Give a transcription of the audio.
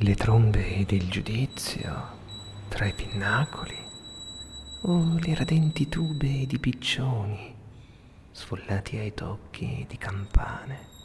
le trombe del giudizio tra i pinnacoli o le radenti tube di piccioni sfollati ai tocchi di campane.